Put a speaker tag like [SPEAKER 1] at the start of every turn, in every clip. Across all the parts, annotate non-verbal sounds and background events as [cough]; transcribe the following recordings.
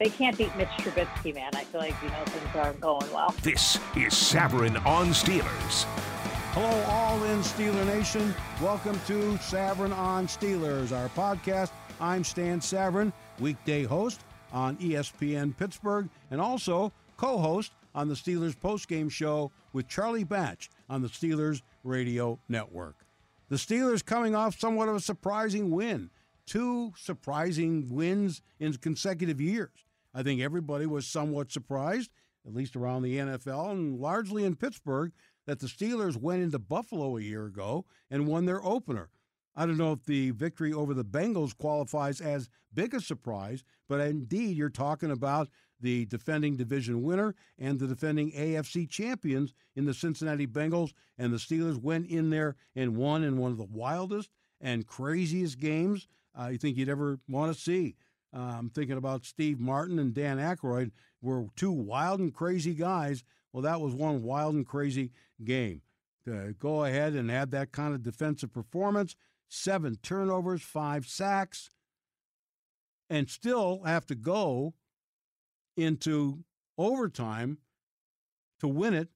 [SPEAKER 1] They can't beat Mitch Trubisky, man. I feel like you know things aren't going well.
[SPEAKER 2] This is Savran on Steelers.
[SPEAKER 3] Hello, all in Steeler Nation. Welcome to Savran on Steelers, our podcast. I'm Stan Savran, weekday host on ESPN Pittsburgh, and also co-host on the Steelers postgame show with Charlie Batch on the Steelers Radio Network. The Steelers coming off somewhat of a surprising win. Two surprising wins in consecutive years. I think everybody was somewhat surprised, at least around the NFL and largely in Pittsburgh, that the Steelers went into Buffalo a year ago and won their opener. I don't know if the victory over the Bengals qualifies as big a surprise, but indeed, you're talking about the defending division winner and the defending AFC champions in the Cincinnati Bengals, and the Steelers went in there and won in one of the wildest and craziest games I think you'd ever want to see. I'm thinking about Steve Martin and Dan Aykroyd were two wild and crazy guys. Well, that was one wild and crazy game. To go ahead and have that kind of defensive performance, seven turnovers, five sacks, and still have to go into overtime to win it,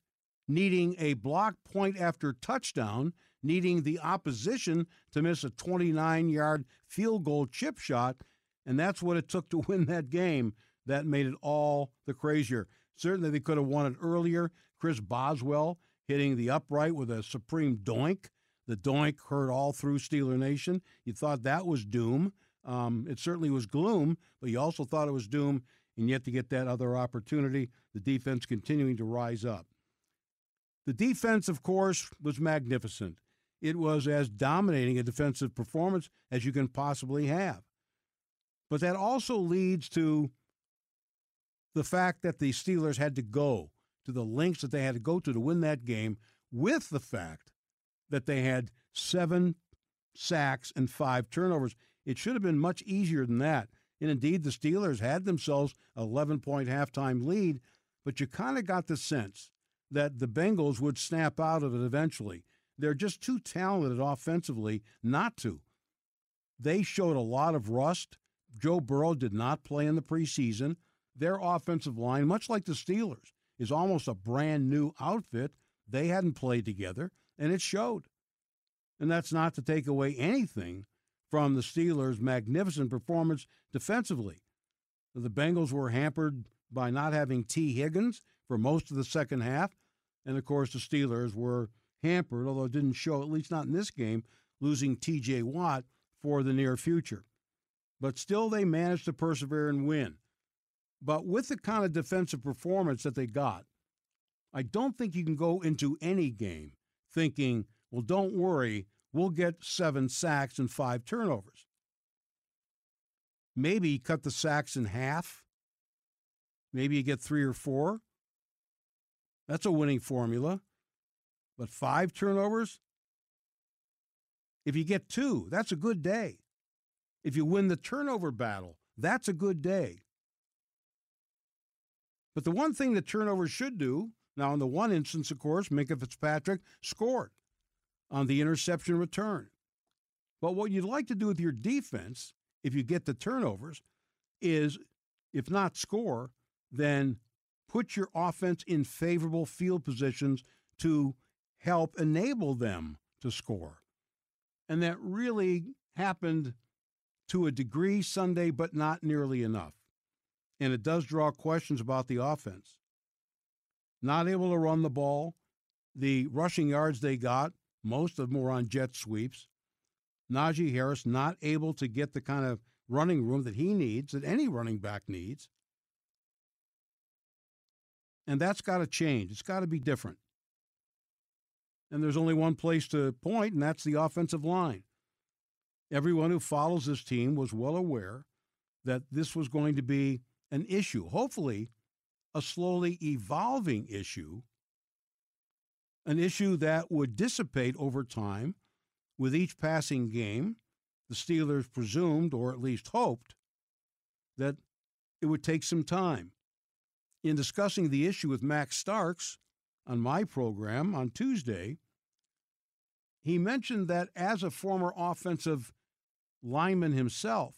[SPEAKER 3] needing a block point after touchdown, needing the opposition to miss a 29 yard field goal chip shot. And that's what it took to [laughs] win that game. That made it all the crazier. Certainly, they could have won it earlier. Chris Boswell hitting the upright with a supreme doink. The doink heard all through Steeler Nation. You thought that was doom. Um, it certainly was gloom, but you also thought it was doom, and yet to get that other opportunity, the defense continuing to rise up. The defense, of course, was magnificent. It was as dominating a defensive performance as you can possibly have. But that also leads to the fact that the Steelers had to go to the lengths that they had to go to to win that game, with the fact that they had seven sacks and five turnovers. It should have been much easier than that. And indeed, the Steelers had themselves an 11 point halftime lead, but you kind of got the sense that the Bengals would snap out of it eventually. They're just too talented offensively not to. They showed a lot of rust. Joe Burrow did not play in the preseason. Their offensive line, much like the Steelers, is almost a brand new outfit. They hadn't played together, and it showed. And that's not to take away anything from the Steelers' magnificent performance defensively. The Bengals were hampered by not having Tee Higgins for most of the second half. And of course, the Steelers were hampered, although it didn't show, at least not in this game, losing TJ Watt for the near future. But still, they managed to persevere and win. But with the kind of defensive performance that they got, I don't think you can go into any game thinking, well, don't worry, we'll get seven sacks and five turnovers. Maybe cut the sacks in half. Maybe you get three or four. That's a winning formula. But five turnovers? If you get two, that's a good day. If you win the turnover battle, that's a good day. But the one thing that turnovers should do, now in the one instance, of course, Minkah Fitzpatrick scored on the interception return. But what you'd like to do with your defense, if you get the turnovers, is if not score, then put your offense in favorable field positions to help enable them to score. And that really happened to a degree Sunday, but not nearly enough. and it does draw questions about the offense. Not able to run the ball. The rushing yards they got, most of them were on jet sweeps. Najee Harris not able to get the kind of running room that he needs, that any running back needs. And that's got to change. It's got to be different. And there's only one place to point, and that's the offensive line. Everyone who follows this team was well aware that this was going to be an issue, hopefully, a slowly evolving issue, an issue that would dissipate over time with each passing game. The Steelers presumed, or at least hoped, that it would take some time. In discussing the issue with Max Starks on my program on Tuesday, he mentioned that as a former offensive lineman himself,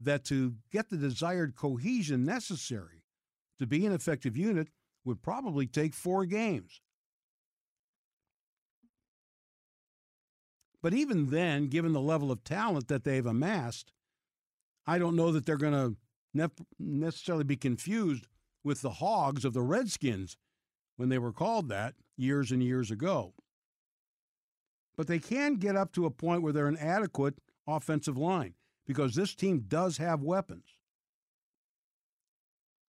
[SPEAKER 3] that to get the desired cohesion necessary to be an effective unit would probably take four games. But even then, given the level of talent that they've amassed, I don't know that they're going to ne- necessarily be confused with the Hogs of the Redskins when they were called that years and years ago. But they can get up to a point where they're an adequate offensive line because this team does have weapons.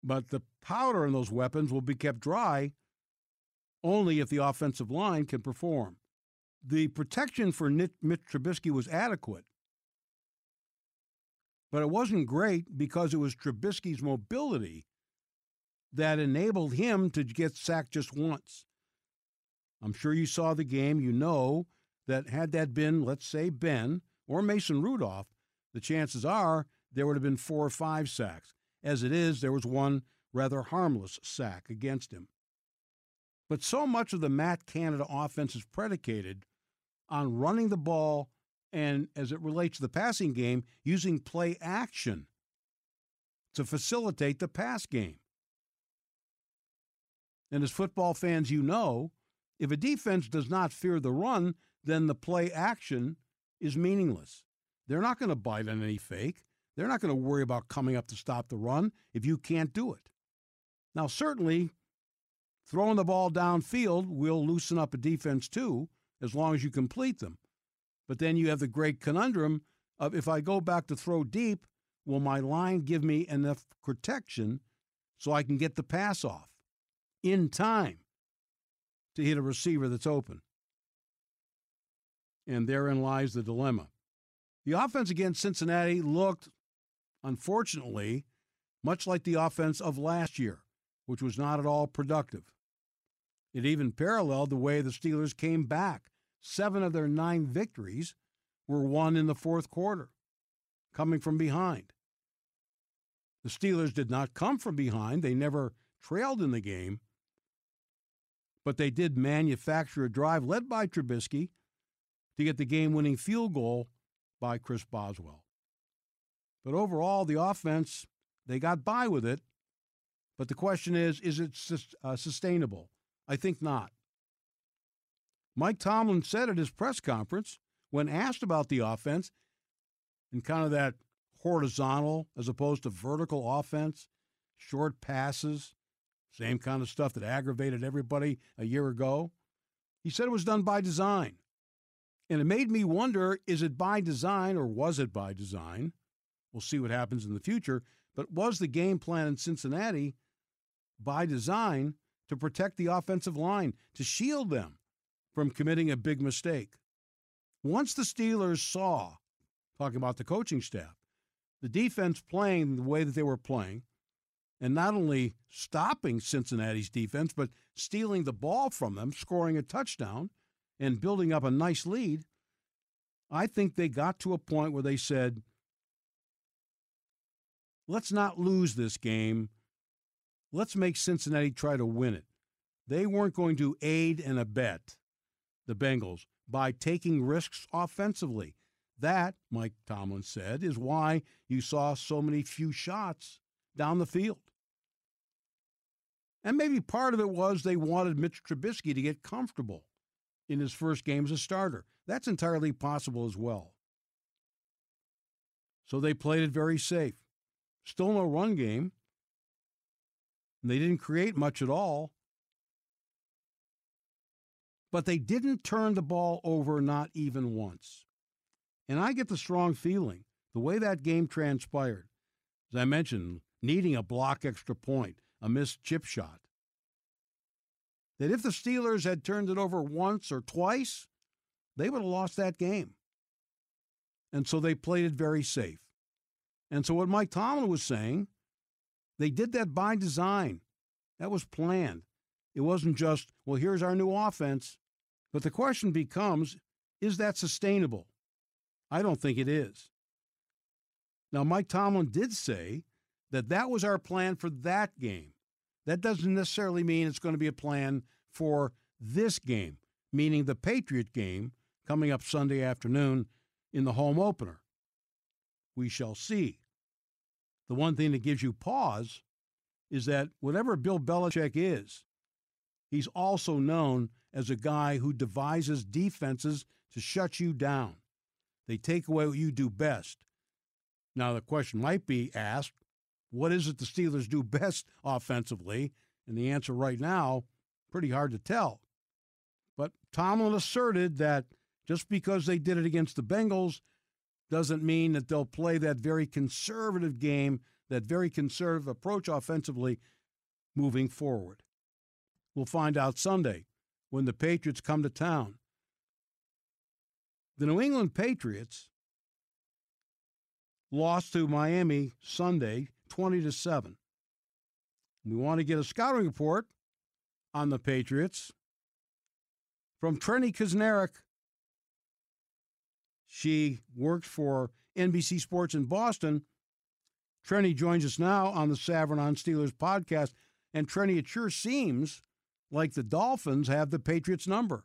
[SPEAKER 3] But the powder in those weapons will be kept dry only if the offensive line can perform. The protection for Mitch Trubisky was adequate, but it wasn't great because it was Trubisky's mobility that enabled him to get sacked just once. I'm sure you saw the game. You know that had that been, let's say, Ben or Mason Rudolph, the chances are there would have been four or five sacks. As it is, there was one rather harmless sack against him. But so much of the Matt Canada offense is predicated on running the ball and, as it relates to the passing game, using play action to facilitate the pass game. And as football fans, you know, if a defense does not fear the run, then the play action is meaningless. They're not going to bite on any fake. They're not going to worry about coming up to stop the run if you can't do it. Now, certainly, throwing the ball downfield will loosen up a defense too, as long as you complete them. But then you have the great conundrum of if I go back to throw deep, will my line give me enough protection so I can get the pass off in time to hit a receiver that's open? And therein lies the dilemma. The offense against Cincinnati looked, unfortunately, much like the offense of last year, which was not at all productive. It even paralleled the way the Steelers came back. Seven of their nine victories were won in the fourth quarter, coming from behind. The Steelers did not come from behind, they never trailed in the game, but they did manufacture a drive led by Trubisky to get the game winning field goal by Chris Boswell. But overall, the offense, they got by with it. But the question is, is it uh, sustainable? I think not. Mike Tomlin said at his press conference, when asked about the offense and kind of that horizontal as opposed to vertical offense, short passes, same kind of stuff that aggravated everybody a year ago, he said it was done by design. And it made me wonder is it by design or was it by design? We'll see what happens in the future. But was the game plan in Cincinnati by design to protect the offensive line, to shield them from committing a big mistake? Once the Steelers saw, talking about the coaching staff, the defense playing the way that they were playing, and not only stopping Cincinnati's defense, but stealing the ball from them, scoring a touchdown, and building up a nice lead, I think they got to a point where they said, let's not lose this game. Let's make Cincinnati try to win it. They weren't going to aid and abet the Bengals by taking risks offensively. That, Mike Tomlin said, is why you saw so many few shots down the field. And maybe part of it was they wanted Mitch Trubisky to get comfortable in his first game as a starter. That's entirely possible as well. So they played it very safe. Still no run game, they didn't create much at all. But they didn't turn the ball over, not even once. And I get the strong feeling the way that game transpired, as I mentioned, needing a block extra point, a missed chip shot, that if the Steelers had turned it over once or twice, they would have lost that game. And so they played it very safe. And so what Mike Tomlin was saying, they did that by design. That was planned. It wasn't just, well, here's our new offense. But the question becomes, is that sustainable? I don't think it is. Now, Mike Tomlin did say that that was our plan for that game. That doesn't necessarily mean it's going to be a plan for this game, meaning the Patriot game coming up Sunday afternoon in the home opener. We shall see. The one thing that gives you pause is that whatever Bill Belichick is, he's also known as a guy who devises defenses to shut you down. They take away what you do best. Now, the question might be asked what is it the Steelers do best offensively? And the answer right now, pretty hard to tell. But Tomlin asserted that just because they did it against the Bengals doesn't mean that they'll play that very conservative game, that very conservative approach offensively moving forward. We'll find out Sunday when the Patriots come to town. The New England Patriots lost to Miami Sunday 20 to 7. We want to get a scouting report on the Patriots from Trenni Kusnierek. She worked for NBC Sports in Boston. Trenni joins us now on the Savran on Steelers podcast. And Trenni, it sure seems like the Dolphins have the Patriots number.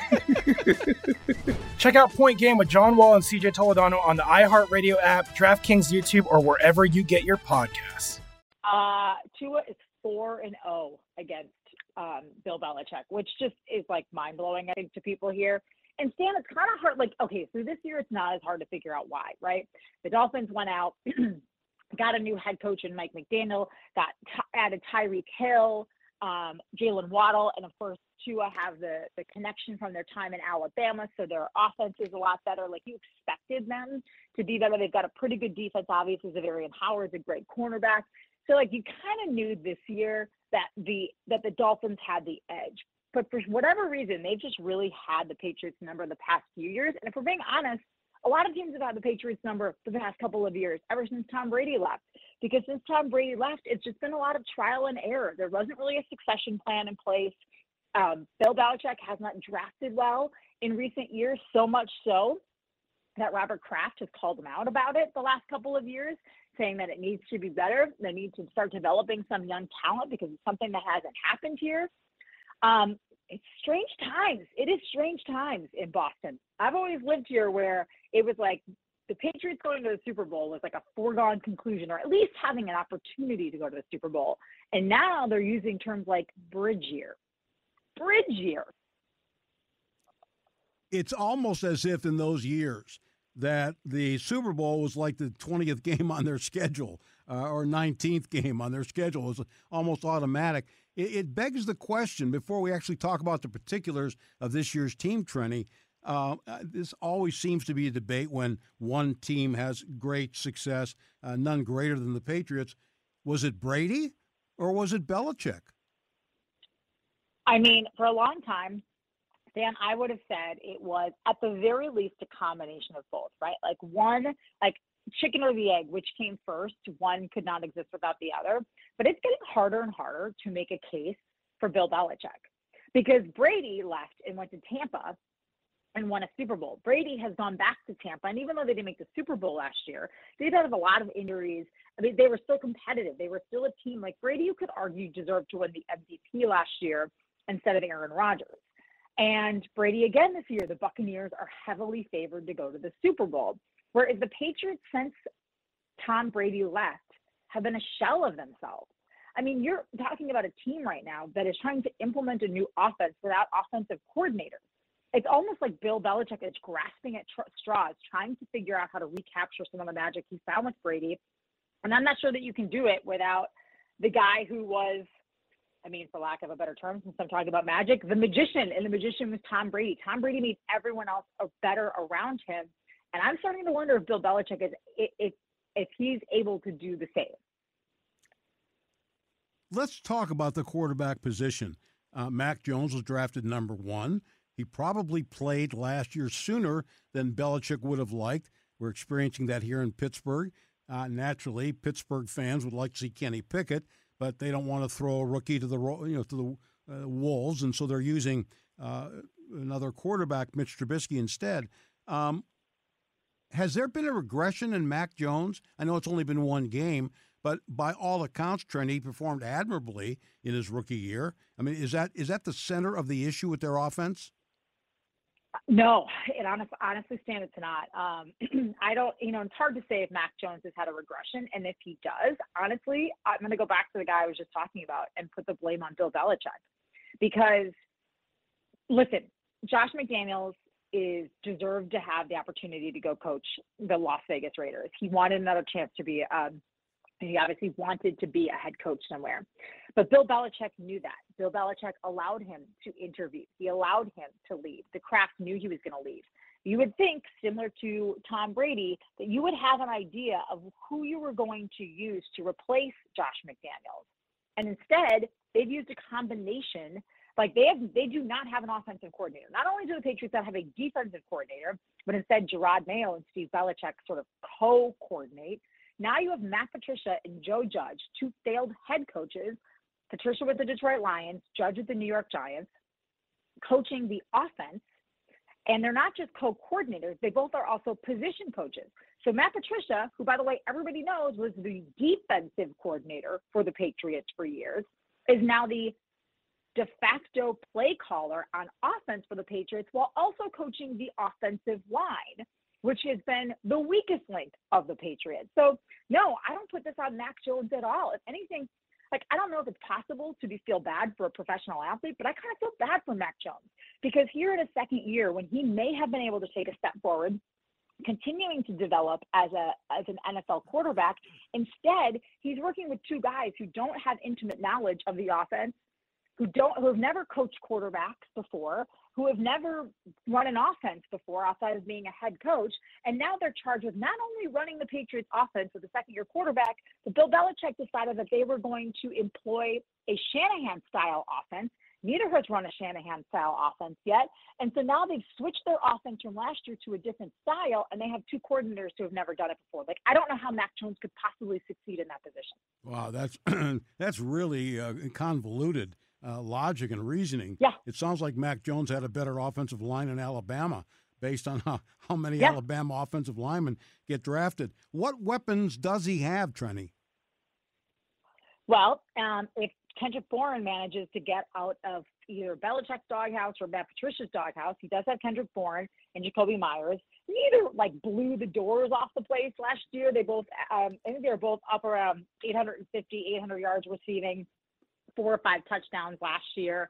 [SPEAKER 4] Check out Point Game with John Wall and CJ Toledano on the iHeartRadio app, DraftKings YouTube, or wherever you get your podcasts.
[SPEAKER 1] Uh, Tua is four and zero against um, Bill Belichick, which just is like mind blowing. I think to people here. And Stan, it's kind of hard. Like, okay, so this year it's not as hard to figure out why, right? The Dolphins went out, [clears throat] got a new head coach in Mike McDaniel, got t- added Tyreek Hill, um, Jaylen Waddle, and of course Tua have the the connection from their time in Alabama, so their offense is a lot better. Like you expected them to be better. They've got a pretty good defense. Obviously, Zavarian Howard's a great cornerback. So like you kind of knew this year that the that the Dolphins had the edge. But for whatever reason, they've just really had the Patriots number the past few years. And if we're being honest, a lot of teams have had the Patriots number the past couple of years, ever since Tom Brady left. Because since Tom Brady left, it's just been a lot of trial and error. There wasn't really a succession plan in place. Um, Bill Belichick has not drafted well in recent years, so much so that Robert Kraft has called him out about it the last couple of years, saying that it needs to be better. They need to start developing some young talent because it's something that hasn't happened here. Um, it's strange times. It is strange times in Boston. I've always lived here where it was like Patriots going to the Super Bowl was like a foregone conclusion, or at least having an opportunity to go to the Super Bowl. And now they're using terms like bridge year. Bridge year.
[SPEAKER 3] It's almost as if in those years that the Super Bowl was like the 20th game on their schedule uh, or 19th game on their schedule. It was almost automatic. It, it begs the question before we actually talk about the particulars of this year's team, Trenni. Uh, uh, this always seems to be a debate when one team has great success, uh, none greater than the Patriots. Was it Brady or was it Belichick?
[SPEAKER 1] I mean, for a long time, Dan, I would have said it was at the very least a combination of both, right? Like one, like chicken or the egg, which came first. One could not exist without the other. But it's getting harder and harder to make a case for Bill Belichick because Brady left and went to Tampa and won a Super Bowl. Brady has gone back to Tampa, and even though they didn't make the Super Bowl last year, they did have a lot of injuries. I mean, they were still competitive. They were still a team like Brady, you could argue, deserved to win the MVP last year instead of Aaron Rodgers. And Brady again this year, the Buccaneers are heavily favored to go to the Super Bowl. Whereas the Patriots, since Tom Brady left, have been a shell of themselves. I mean, you're talking about a team right now that is trying to implement a new offense without offensive coordinators. It's almost like Bill Belichick is grasping at tr- straws, trying to figure out how to recapture some of the magic he found with Brady. And I'm not sure that you can do it without the guy who was, I mean, for lack of a better term, since I'm talking about magic, the magician. And the magician was Tom Brady. Tom Brady made everyone else better around him. And I'm starting to wonder if Bill Belichick is if if he's able to do the same.
[SPEAKER 3] Let's talk about the quarterback position. Uh, Mac Jones was drafted number one. He probably played last year sooner than Belichick would have liked. We're experiencing that here in Pittsburgh. Uh, naturally, Pittsburgh fans would like to see Kenny Pickett, but they don't want to throw a rookie to the you know to the uh, wolves, and so they're using uh, another quarterback, Mitch Trubisky, instead. Um, has there been a regression in Mac Jones? I know it's only been one game, but by all accounts, Trent, he performed admirably in his rookie year. I mean, is that is that the center of the issue with their offense?
[SPEAKER 1] No, it honestly, honestly, Stan, it's not. Um, [clears throat] I don't, you know, it's hard to say if Mac Jones has had a regression, and if he does, honestly, I'm going to go back to the guy I was just talking about and put the blame on Bill Belichick, because listen, Josh McDaniels is deserved to have the opportunity to go coach the Las Vegas Raiders. He wanted another chance to be. Um, he obviously wanted to be a head coach somewhere, but Bill Belichick knew that. Bill Belichick allowed him to interview. He allowed him to leave. The Kraft knew he was going to leave. You would think, similar to Tom Brady, that you would have an idea of who you were going to use to replace Josh McDaniels. And instead, they've used a combination like they have, they do not have an offensive coordinator. Not only do the Patriots not have a defensive coordinator, but instead Jerod Mayo and Steve Belichick sort of co-coordinate. Now you have Matt Patricia and Joe Judge, two failed head coaches. Patricia with the Detroit Lions, Judge with the New York Giants, coaching the offense. And they're not just co-coordinators; they both are also position coaches. So Matt Patricia, who by the way everybody knows was the defensive coordinator for the Patriots for years, is now the de facto play caller on offense for the Patriots while also coaching the offensive line, which has been the weakest link of the Patriots. So, no, I don't put this on Mac Jones at all. If anything, like I don't know if it's possible to be feel bad for a professional athlete, but I kind of feel bad for Mac Jones because here in his second year, when he may have been able to take a step forward, continuing to develop as a as an NFL quarterback, instead he's working with two guys who don't have intimate knowledge of the offense who don't who have never coached quarterbacks before, who have never run an offense before outside of being a head coach, and now they're charged with not only running the Patriots offense with a second year quarterback, but Bill Belichick decided that they were going to employ a Shanahan style offense. Neither has run a Shanahan style offense yet. And so now they've switched their offense from last year to a different style, and they have two coordinators who have never done it before. Like, I don't know how Mac Jones could possibly succeed in that position.
[SPEAKER 3] Wow, that's [clears throat] that's really uh, convoluted uh, logic and reasoning.
[SPEAKER 1] Yeah.
[SPEAKER 3] It sounds like Mac Jones had a better offensive line in Alabama based on [laughs] how, how many
[SPEAKER 1] yeah.
[SPEAKER 3] Alabama offensive linemen get drafted. What weapons does he have, Trenni?
[SPEAKER 1] Well, um, if Kendrick Bourne manages to get out of either Belichick's doghouse or Matt Patricia's doghouse, he does have Kendrick Bourne and Jakobi Meyers. Neither like blew the doors off the place last year. They both, um, I think they were both up around 850, 800 yards receiving four or five touchdowns last year.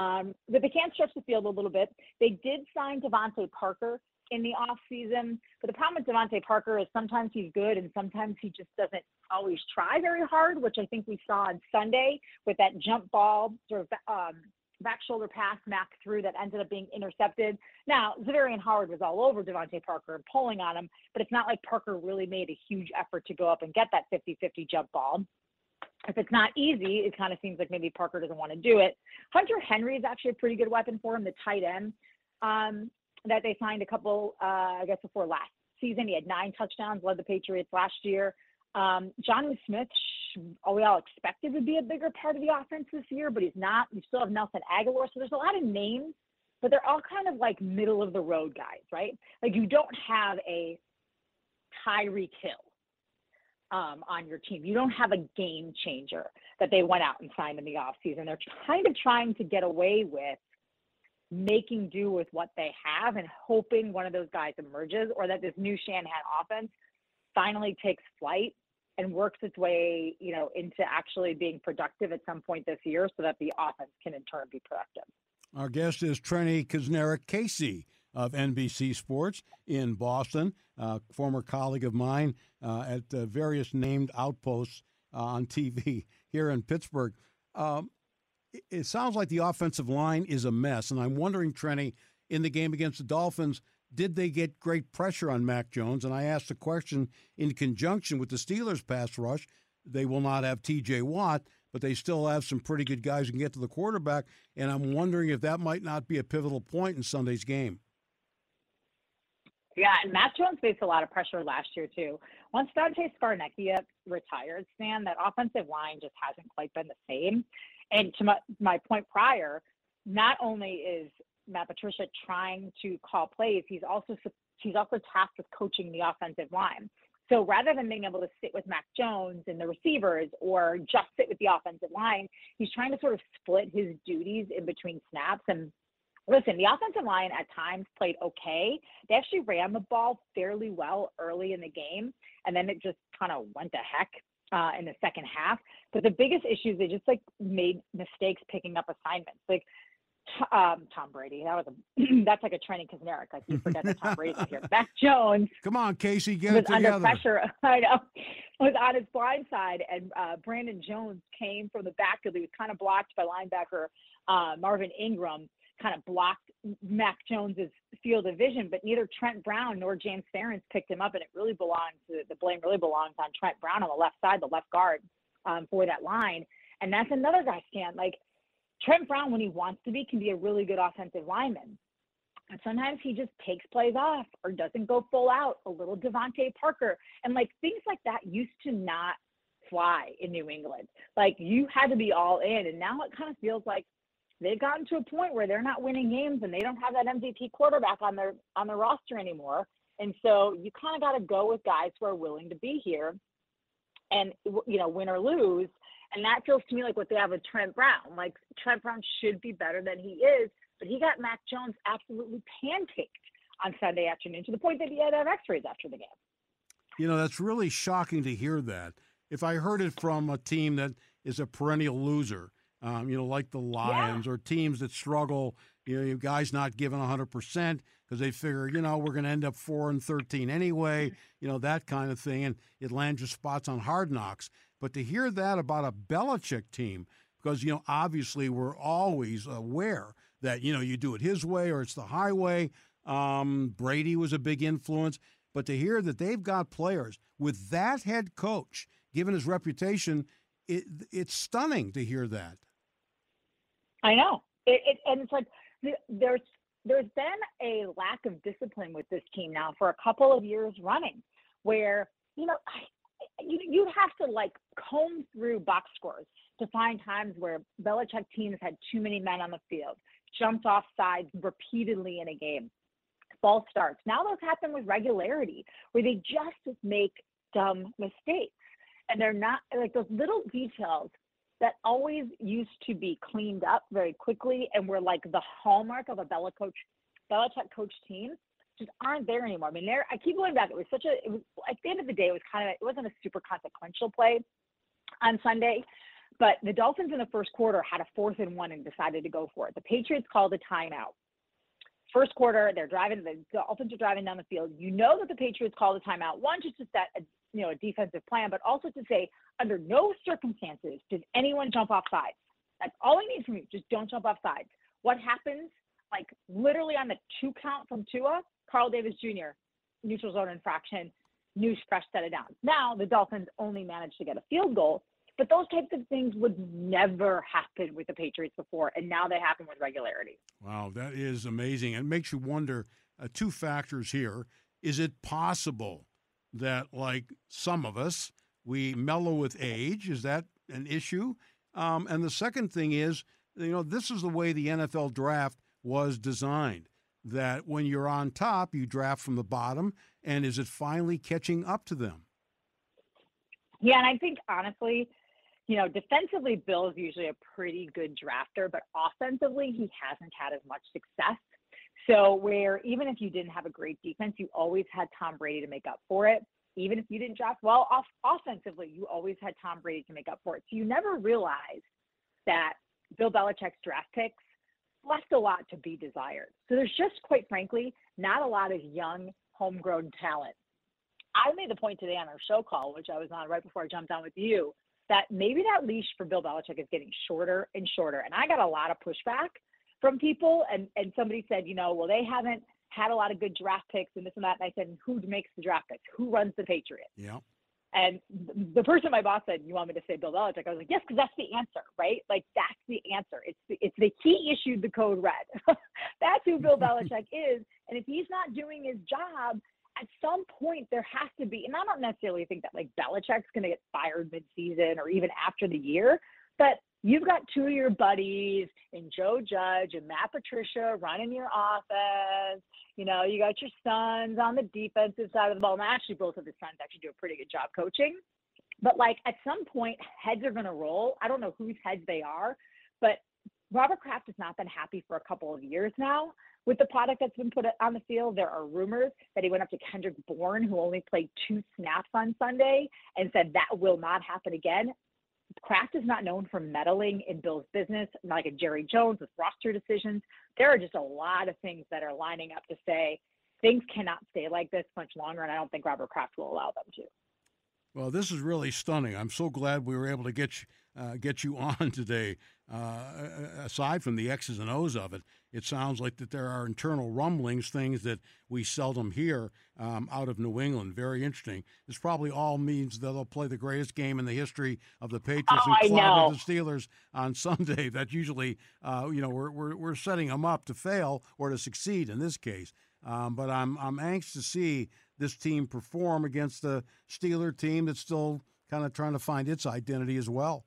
[SPEAKER 1] Um, but they can't stretch the field a little bit. They did sign DeVante Parker in the offseason. But the problem with DeVante Parker is sometimes he's good and sometimes he just doesn't always try very hard, which I think we saw on Sunday with that jump ball sort of um, back shoulder pass Mac through that ended up being intercepted. Now, Xaverian Howard was all over DeVante Parker and pulling on him, but it's not like Parker really made a huge effort to go up and get that 50 50 jump ball. If it's not easy, it kind of seems like maybe Parker doesn't want to do it. Hunter Henry is actually a pretty good weapon for him, the tight end um, that they signed a couple, uh, I guess, before last season. He had nine touchdowns, led the Patriots last year. Um, Jonnu Smith, we all expected would be a bigger part of the offense this year, but he's not. You still have Nelson Agholor. so there's a lot of names, but they're all kind of like middle of the road guys, right? Like you don't have a Tyreek Hill um, on your team. You don't have a game changer that they went out and signed in the offseason. They're kind of trying to get away with making do with what they have and hoping one of those guys emerges or that this new Shanahan offense finally takes flight and works its way, you know, into actually being productive at some point this year so that the offense can in turn be productive.
[SPEAKER 3] Our guest is Trenni Kusnierek Casey of NBC Sports in Boston, a former colleague of mine uh, at uh, various named outposts uh, on TV [laughs] here in Pittsburgh. Um, it, it sounds like the offensive line is a mess, and I'm wondering, Trenni, in the game against the Dolphins, did they get great pressure on Mac Jones? And I asked the question in conjunction with the Steelers' pass rush. They will not have T.J. Watt, but they still have some pretty good guys who can get to the quarterback. And I'm wondering if that might not be a pivotal point in Sunday's game.
[SPEAKER 1] Yeah, and Mac Jones faced a lot of pressure last year too. Once Dante Scarnecchia retired, Stan, that offensive line just hasn't quite been the same. And to my, my point prior, not only is Matt Patricia trying to call plays, he's also he's also tasked with coaching the offensive line. So rather than being able to sit with Mac Jones and the receivers or just sit with the offensive line, he's trying to sort of split his duties in between snaps and listen, the offensive line at times played okay. They actually ran the ball fairly well early in the game, and then it just kind of went to heck uh, in the second half. But the biggest issue is they just like made mistakes picking up assignments. Like um, Tom Brady, that was a [clears throat] that's like a training Kusnierek. Like you forget that Tom Brady's here. [laughs] Mac Jones.
[SPEAKER 3] Come on, Casey, get
[SPEAKER 1] was
[SPEAKER 3] it together.
[SPEAKER 1] under pressure. [laughs] I know was on his blind side, and uh, Brandon Jones came from the backfield. He was kind of blocked by linebacker uh, Melvin Ingram kind of blocked Mac Jones's field of vision, but neither Trent Brown nor James Ferentz picked him up, and it really belongs the blame really belongs on Trent Brown on the left side, the left guard um, for that line, and that's another guy, Stan. Like Trent Brown, when he wants to be, can be a really good offensive lineman. And sometimes he just takes plays off or doesn't go full out, a little DeVante Parker. And like things like that used to not fly in New England. Like you had to be all in. And now it kind of feels like they've gotten to a point where they're not winning games and they don't have that MVP quarterback on their on their roster anymore. And so you kind of got to go with guys who are willing to be here and you know win or lose. And that feels to me like what they have with Trent Brown. Like Trent Brown should be better than he is, but he got Mac Jones absolutely pancaked on Sunday afternoon to the point that he had to have X-rays after the game.
[SPEAKER 3] You know that's really shocking to hear that. If I heard it from a team that is a perennial loser um, you know, like the Lions yeah. or teams that struggle. You know, you guys not giving 100% because they figure, you know, we're going to end up 4 and 13 anyway, you know, that kind of thing. And it lands your spots on hard knocks. But to hear that about a Belichick team, because, you know, obviously we're always aware that, you know, you do it his way or it's the highway. Um, Brady was a big influence. But to hear that they've got players with that head coach, given his reputation, it, it's stunning to hear that.
[SPEAKER 1] I know. It, it, and it's like there's there's been a lack of discipline with this team now for a couple of years running, where you know you you'd have to like comb through box scores to find times where Belichick teams had too many men on the field, jumped off sides repeatedly in a game, false starts. Now those happen with regularity, where they just make dumb mistakes, and they're not like those little details that always used to be cleaned up very quickly and were like the hallmark of a Bella coach, Belichick coach team just aren't there anymore. I mean, there I keep going back. It was such a it was at the end of the day, it was kind of it wasn't a super consequential play on Sunday. But the Dolphins in the first quarter had a fourth and one and decided to go for it. The Patriots called a timeout. First quarter, they're driving the Dolphins are driving down the field. You know that the Patriots called a timeout. One, just to set a you know a defensive plan, but also to say under no circumstances does anyone jump off sides. That's all I need from you. Just don't jump off sides. What happens? Like literally on the two count from Tua, Carl Davis Jr. neutral zone infraction, new fresh set of downs. Now the Dolphins only managed to get a field goal, But those types of things would never happen with the Patriots before, and now they happen with regularity.
[SPEAKER 3] Wow, that is amazing. It makes you wonder uh, two factors here. Is it possible that, like some of us, we mellow with age? Is that an issue? Um, and the second thing is, you know, this is the way the NFL draft was designed that when you're on top, you draft from the bottom. And is it finally catching up to them?
[SPEAKER 1] Yeah, and I think honestly, you know, defensively, Bill's usually a pretty good drafter, but offensively, he hasn't had as much success. So, where even if you didn't have a great defense, you always had Tom Brady to make up for it. Even if you didn't draft well off offensively, you always had Tom Brady to make up for it. So, you never realized that Bill Belichick's draft picks left a lot to be desired. So there's just, quite frankly, not a lot of young, homegrown talent. I made the point today on our show call, which I was on right before I jumped on with you, that maybe that leash for Bill Belichick is getting shorter and shorter. And I got a lot of pushback from people, and and somebody said, you know, well, they haven't had a lot of good draft picks and this and that. And I said, who makes the draft picks? Who runs the Patriots?
[SPEAKER 3] Yeah.
[SPEAKER 1] And the person my boss said, "You want me to say Bill Belichick?" I was like, "Yes, because that's the answer, right? Like that's the answer. It's the, it's the he issued the code red. [laughs] that's who Bill [laughs] Belichick is. And if he's not doing his job, at some point there has to be. And I don't necessarily think that like Belichick's going to get fired mid-season or even after the year, but you've got two of your buddies and Joe Judge and Matt Patricia running your offense. You know, you got your sons on the defensive side of the ball. And actually, both of the sons actually do a pretty good job coaching. But like at some point, heads are going to roll. I don't know whose heads they are, but Robert Kraft has not been happy for a couple of years now with the product that's been put on the field. There are rumors that he went up to Kendrick Bourne, who only played two snaps on Sunday, and said that will not happen again. Kraft is not known for meddling in Bill's business, like a Jerry Jones with roster decisions. There are just a lot of things that are lining up to say things cannot stay like this much longer, and I don't think Robert Kraft will allow them to.
[SPEAKER 3] Well, this is really stunning. I'm so glad we were able to get you, uh, get you [laughs] on today. Uh, aside from the X's and O's of it, it sounds like that there are internal rumblings, things that we seldom hear um, out of New England. Very interesting. This probably all means that they'll play the greatest game in the history of the Patriots
[SPEAKER 1] oh,
[SPEAKER 3] and clobber the Steelers on [laughs] Sunday. That usually, uh, you know, we're, we're, we're setting them up to fail or to succeed in this case. Um, but I'm I'm anxious to see this team perform against the Steeler team that's still kind of trying to find its identity as well.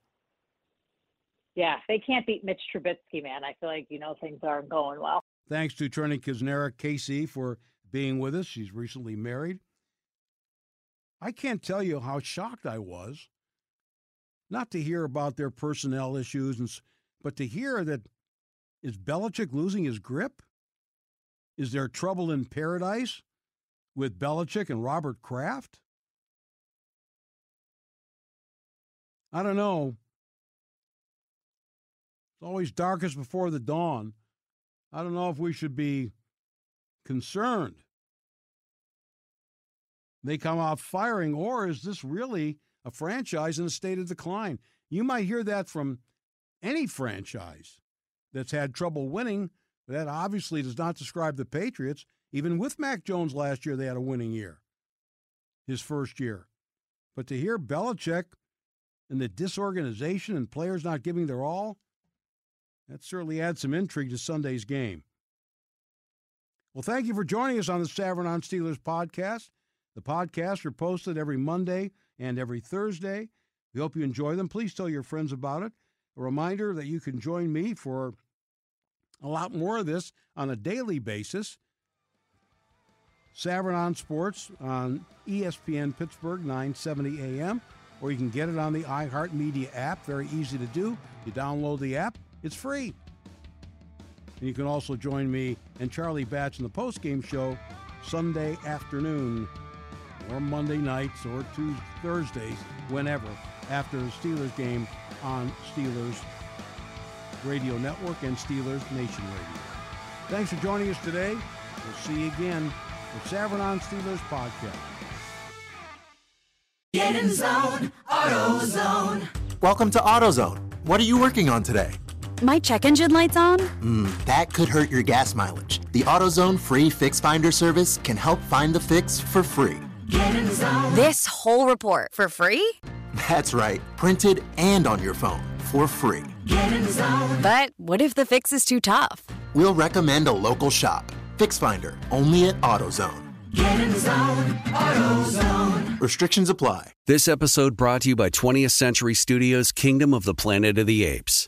[SPEAKER 1] Yeah, they can't beat Mitch Trubisky, man. I feel like you know things aren't going well.
[SPEAKER 3] Thanks to Trenni Kusnierek Casey for being with us. She's recently married. I can't tell you how shocked I was, not to hear about their personnel issues, and, but to hear that is Belichick losing his grip? Is there trouble in paradise? with Belichick and Robert Kraft? I don't know. It's always darkest before the dawn. I don't know if we should be concerned. They come out firing, or is this really a franchise in a state of decline? You might hear that from any franchise that's had trouble winning. That obviously does not describe the Patriots. Even with Mac Jones last year, they had a winning year, his first year. But to hear Belichick and the disorganization and players not giving their all, that certainly adds some intrigue to Sunday's game. Well, thank you for joining us on the Savran on Steelers podcast. The podcasts are posted every Monday and every Thursday. We hope you enjoy them. Please tell your friends about it. A reminder that you can join me for a lot more of this on a daily basis. Savran on Sports on ESPN Pittsburgh, 970 AM, or you can get it on the iHeartMedia app. Very easy to do. You download the app, it's free. And you can also join me and Charlie Batch in the postgame show Sunday afternoon or Monday nights or Tuesday, Thursdays, whenever, after the Steelers game on Steelers Radio Network and Steelers Nation Radio. Thanks for joining us today. We'll see you again the Savran on Steelers podcast.
[SPEAKER 5] Get in zone, AutoZone.
[SPEAKER 6] Welcome to AutoZone. What are you working on today?
[SPEAKER 7] My check engine light's on?
[SPEAKER 6] Hmm, that could hurt your gas mileage. The AutoZone free fix finder service can help find the fix for free.
[SPEAKER 7] This whole report for free?
[SPEAKER 6] That's right, printed and on your phone for free.
[SPEAKER 5] Get in the zone.
[SPEAKER 7] But what if the fix is too tough?
[SPEAKER 6] We'll recommend a local shop. Fix Finder, only at AutoZone.
[SPEAKER 5] Get in the zone. AutoZone.
[SPEAKER 6] Restrictions apply.
[SPEAKER 8] This episode brought to you by 20th Century Studios' Kingdom of the Planet of the Apes.